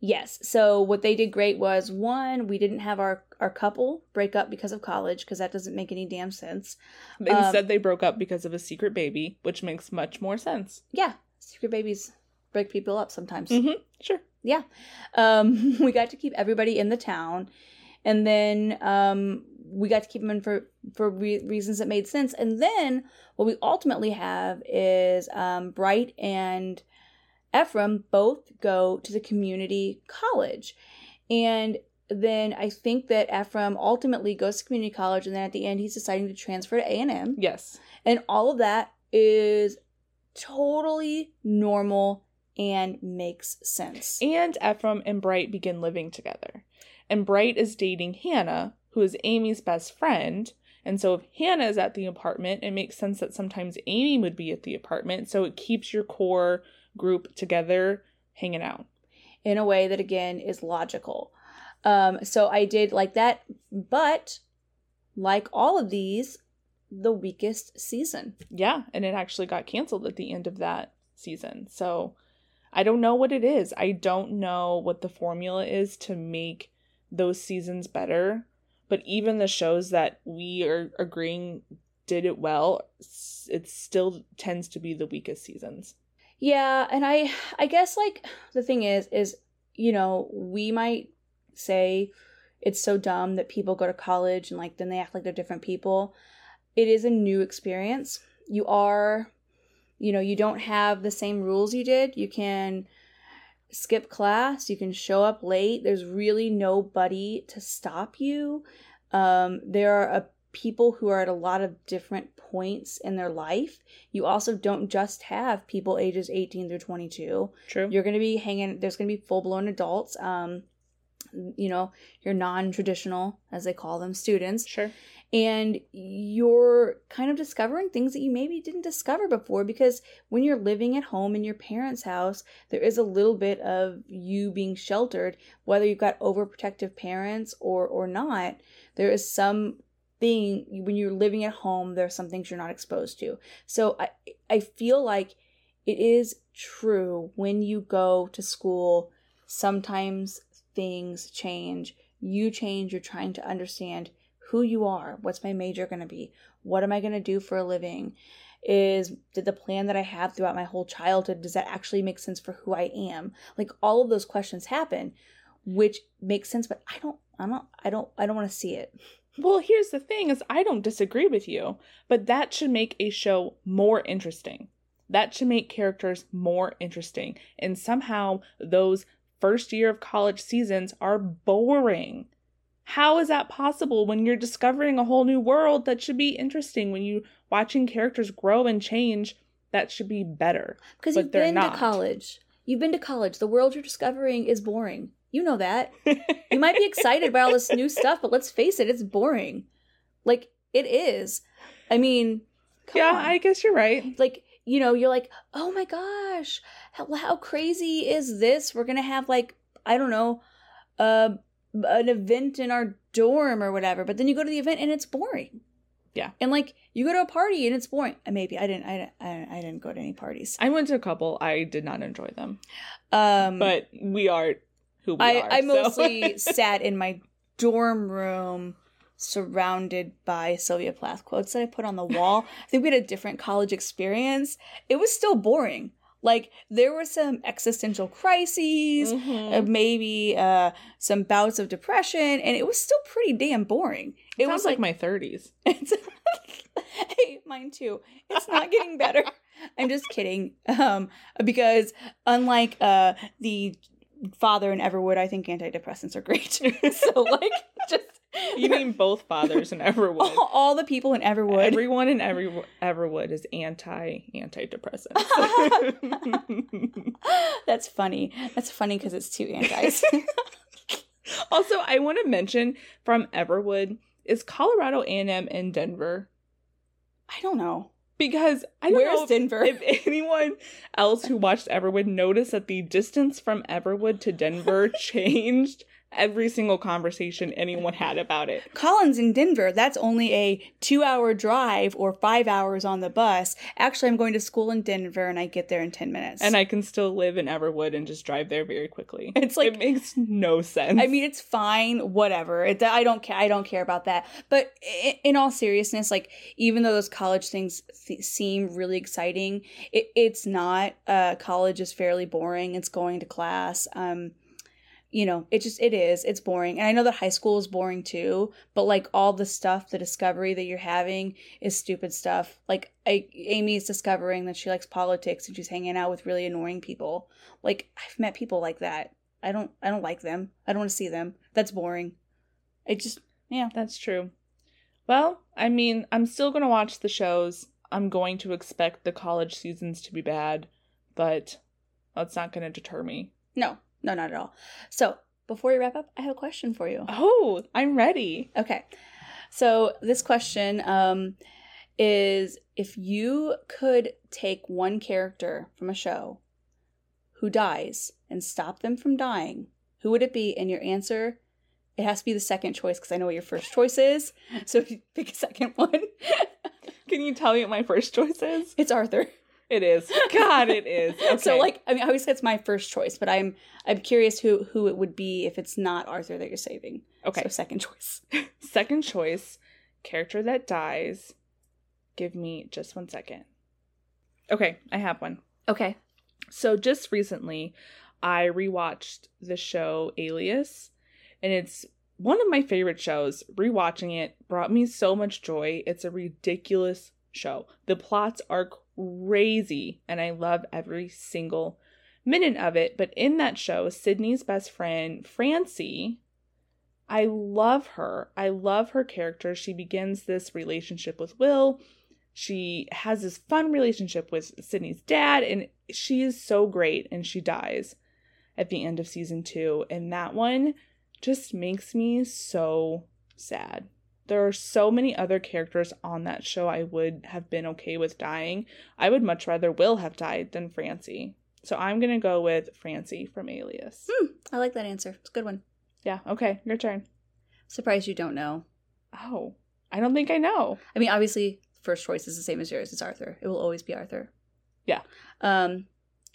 Yes. So what they did great was one, we didn't have our our couple break up because of college because that doesn't make any damn sense. Um, Instead, they broke up because of a secret baby, which makes much more sense. Yeah, secret babies break people up sometimes. Mm-hmm. Sure. Yeah. Um, we got to keep everybody in the town, and then um, we got to keep them in for for re- reasons that made sense. And then what we ultimately have is um, Bright and Ephraim both go to the community college, and then I think that Ephraim ultimately goes to community college, and then at the end he's deciding to transfer to A and M, Yes. and all of that is totally normal and makes sense. And Ephraim and Bright begin living together. And Bright is dating Hannah, who is Amy's best friend. And so if Hannah is at the apartment, it makes sense that sometimes Amy would be at the apartment. So it keeps your core group together hanging out. in a way that again is logical. Um, so I did like that, but like all of these, the weakest season. Yeah. And it actually got canceled at the end of that season. So I don't know what it is. I don't know what the formula is to make those seasons better. But even the shows that we are agreeing did it well, it still tends to be the weakest seasons. Yeah, and I I guess like the thing is is you know, we might say it's so dumb that people go to college and like then they act like they're different people. It is a new experience. You are you know, you don't have the same rules you did. You can skip class, you can show up late. There's really nobody to stop you. Um, there are a people who are at a lot of different points in their life. You also don't just have people ages 18 through 22. True. You're going to be hanging, there's going to be full blown adults, um, you know, your non traditional, as they call them, students. Sure. And you're kind of discovering things that you maybe didn't discover before because when you're living at home in your parents' house, there is a little bit of you being sheltered, whether you've got overprotective parents or or not. There is some thing when you're living at home there's some things you're not exposed to so i i feel like it is true when you go to school sometimes things change you change you're trying to understand who you are what's my major going to be what am i going to do for a living is did the plan that i have throughout my whole childhood does that actually make sense for who i am like all of those questions happen which makes sense but i don't i don't i don't i don't want to see it Well, here's the thing is I don't disagree with you, but that should make a show more interesting. That should make characters more interesting. And somehow those first year of college seasons are boring. How is that possible when you're discovering a whole new world that should be interesting when you watching characters grow and change that should be better. Because you've been not. to college. You've been to college. The world you're discovering is boring. You know that. You might be excited by all this new stuff, but let's face it, it's boring. Like it is. I mean, yeah, on. I guess you're right. like you know, you're like, oh my gosh, how, how crazy is this? We're gonna have like I don't know, uh, an event in our dorm or whatever. But then you go to the event and it's boring. Yeah. and like you go to a party and it's boring. Uh, Maybe I didn't. I didn't. I, I didn't go to any parties. I went to a couple. I did not enjoy them, Um, but we are who we I, are. I so- mostly sat in my dorm room surrounded by Sylvia Plath quotes that I put on the wall. I think we had a different college experience. It was still boring. Like there were some existential crises, uh, maybe uh, some bouts of depression, and it was still pretty damn boring. It was like like, my 30s. it's, hey, mine too. It's not getting better. I'm just kidding. Um, because unlike uh the father in Everwood, I think antidepressants are great. so like just You mean both fathers in Everwood? all, all the people in Everwood. Everyone in every Everwood is anti antidepressants. That's funny. That's funny because it's two antis. also, I want to mention from Everwood is Colorado A&M in Denver I don't know. because I don't Where's know if, Denver? if anyone else who watched Everwood noticed that the distance from Everwood to Denver changed every single conversation anyone had about it. Colin's in Denver, that's only a two hour drive or five hours on the bus. Actually, I'm going to school in Denver and I get there in 10 minutes. And I can still live in Everwood and just drive there very quickly. It's like- it makes no sense. I mean, it's fine, whatever. It, I don't care. I don't care about that. But in all seriousness, like even though those college things th- seem really exciting, it, it's not. Uh, college is fairly boring. It's going to class. Um, you know, it just it is. It's boring, and I know that high school is boring too. But like all the stuff, the discovery that you're having is stupid stuff. Like I, Amy's discovering that she likes politics and she's hanging out with really annoying people. Like I've met people like that. I don't I don't like them. I don't want to see them. That's boring. I just yeah. That's true. Well, I mean, I'm still going to watch the shows. I'm going to expect the college seasons to be bad, but that's not going to deter me. No, no, not at all. So before we wrap up, I have a question for you. Oh, I'm ready. Okay. So this question um, is if you could take one character from a show who dies and stop them from dying, who would it be? And your answer, it has to be the second choice because I know what your first choice is. So if you pick a second one, Can you tell me what my first choice is? it's Arthur. It is. God, it is. Okay. So like I mean obviously it's my first choice, but I'm I'm curious who who it would be if it's not Arthur that you're saving. okay. So second choice. Second choice, character that dies. Give me just one second. Okay, I have one. Okay. So just recently, I rewatched the show Alias, and it's one of my favorite shows. Rewatching it brought me so much joy. It's a ridiculous show. The plots are crazy and I love every single minute of it. But in that show, Sydney's best friend, Francie, I love her. I love her character. She begins this relationship with Will. She has this fun relationship with Sydney's dad, and she is so great. And she dies at the end of season two. And that one just makes me so sad. There are so many other characters on that show I would have been okay with dying. I would much rather Will have died than Francie. So I'm going to go with Francie from Alias. Hmm, I like that answer. It's a good one. Yeah, okay, your turn. Surprised you don't know. Oh, I don't think I know. I mean, obviously, first choice is the same as yours. It's Arthur. It will always be Arthur. Yeah. Um,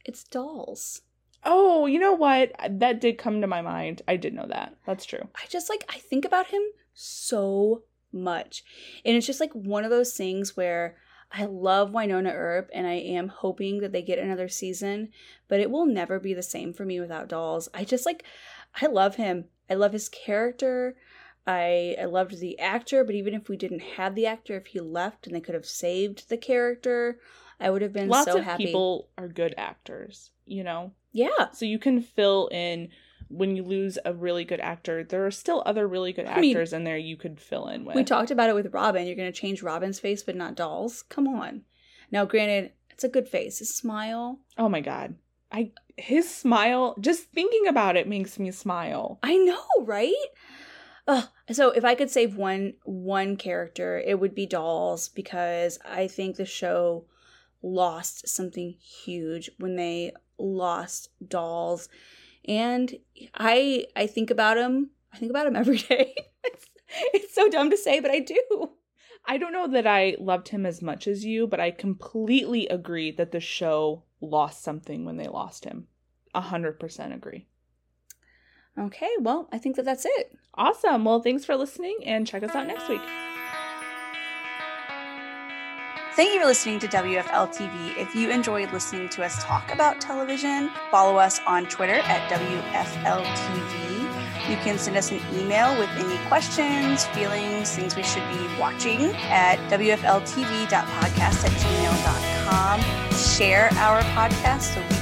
it's Dolls. Oh, you know what? That did come to my mind. I did know that. That's true. I just like I think about him so much. And it's just like one of those things where I love Wynonna Earp and I am hoping that they get another season, but it will never be the same for me without Dolls. I just like I love him. I love his character. I I loved the actor, but even if we didn't have the actor, if he left and they could have saved the character, I would have been Lots so of happy. people are good actors, you know? yeah. So you can fill in when you lose a really good actor, there are still other really good I mean, actors in there you could fill in with. We talked about it with Robin. You're going to change Robin's face, but not Dolls. Come on. Now, granted, it's a good face. His smile. oh my god. I his smile, just thinking about it makes me smile. I know, right? Ugh. So if I could save one one character, it would be Dolls because I think the show lost something huge when they lost Dolls, and I I think about him. I think about him every day. it's, it's so dumb to say, but I do. I don't know that I loved him as much as you, but I completely agree that the show lost something when they lost him. A hundred percent agree. Okay, well, I think that that's it. Awesome. Well, thanks for listening and check us out next week. Thank you for listening to WFL TV. If you enjoyed listening to us talk about television, follow us on Twitter at WFL TV. You can send us an email with any questions, feelings, things we should be watching at WFLTV.podcast at gmail.com. Share our podcast so we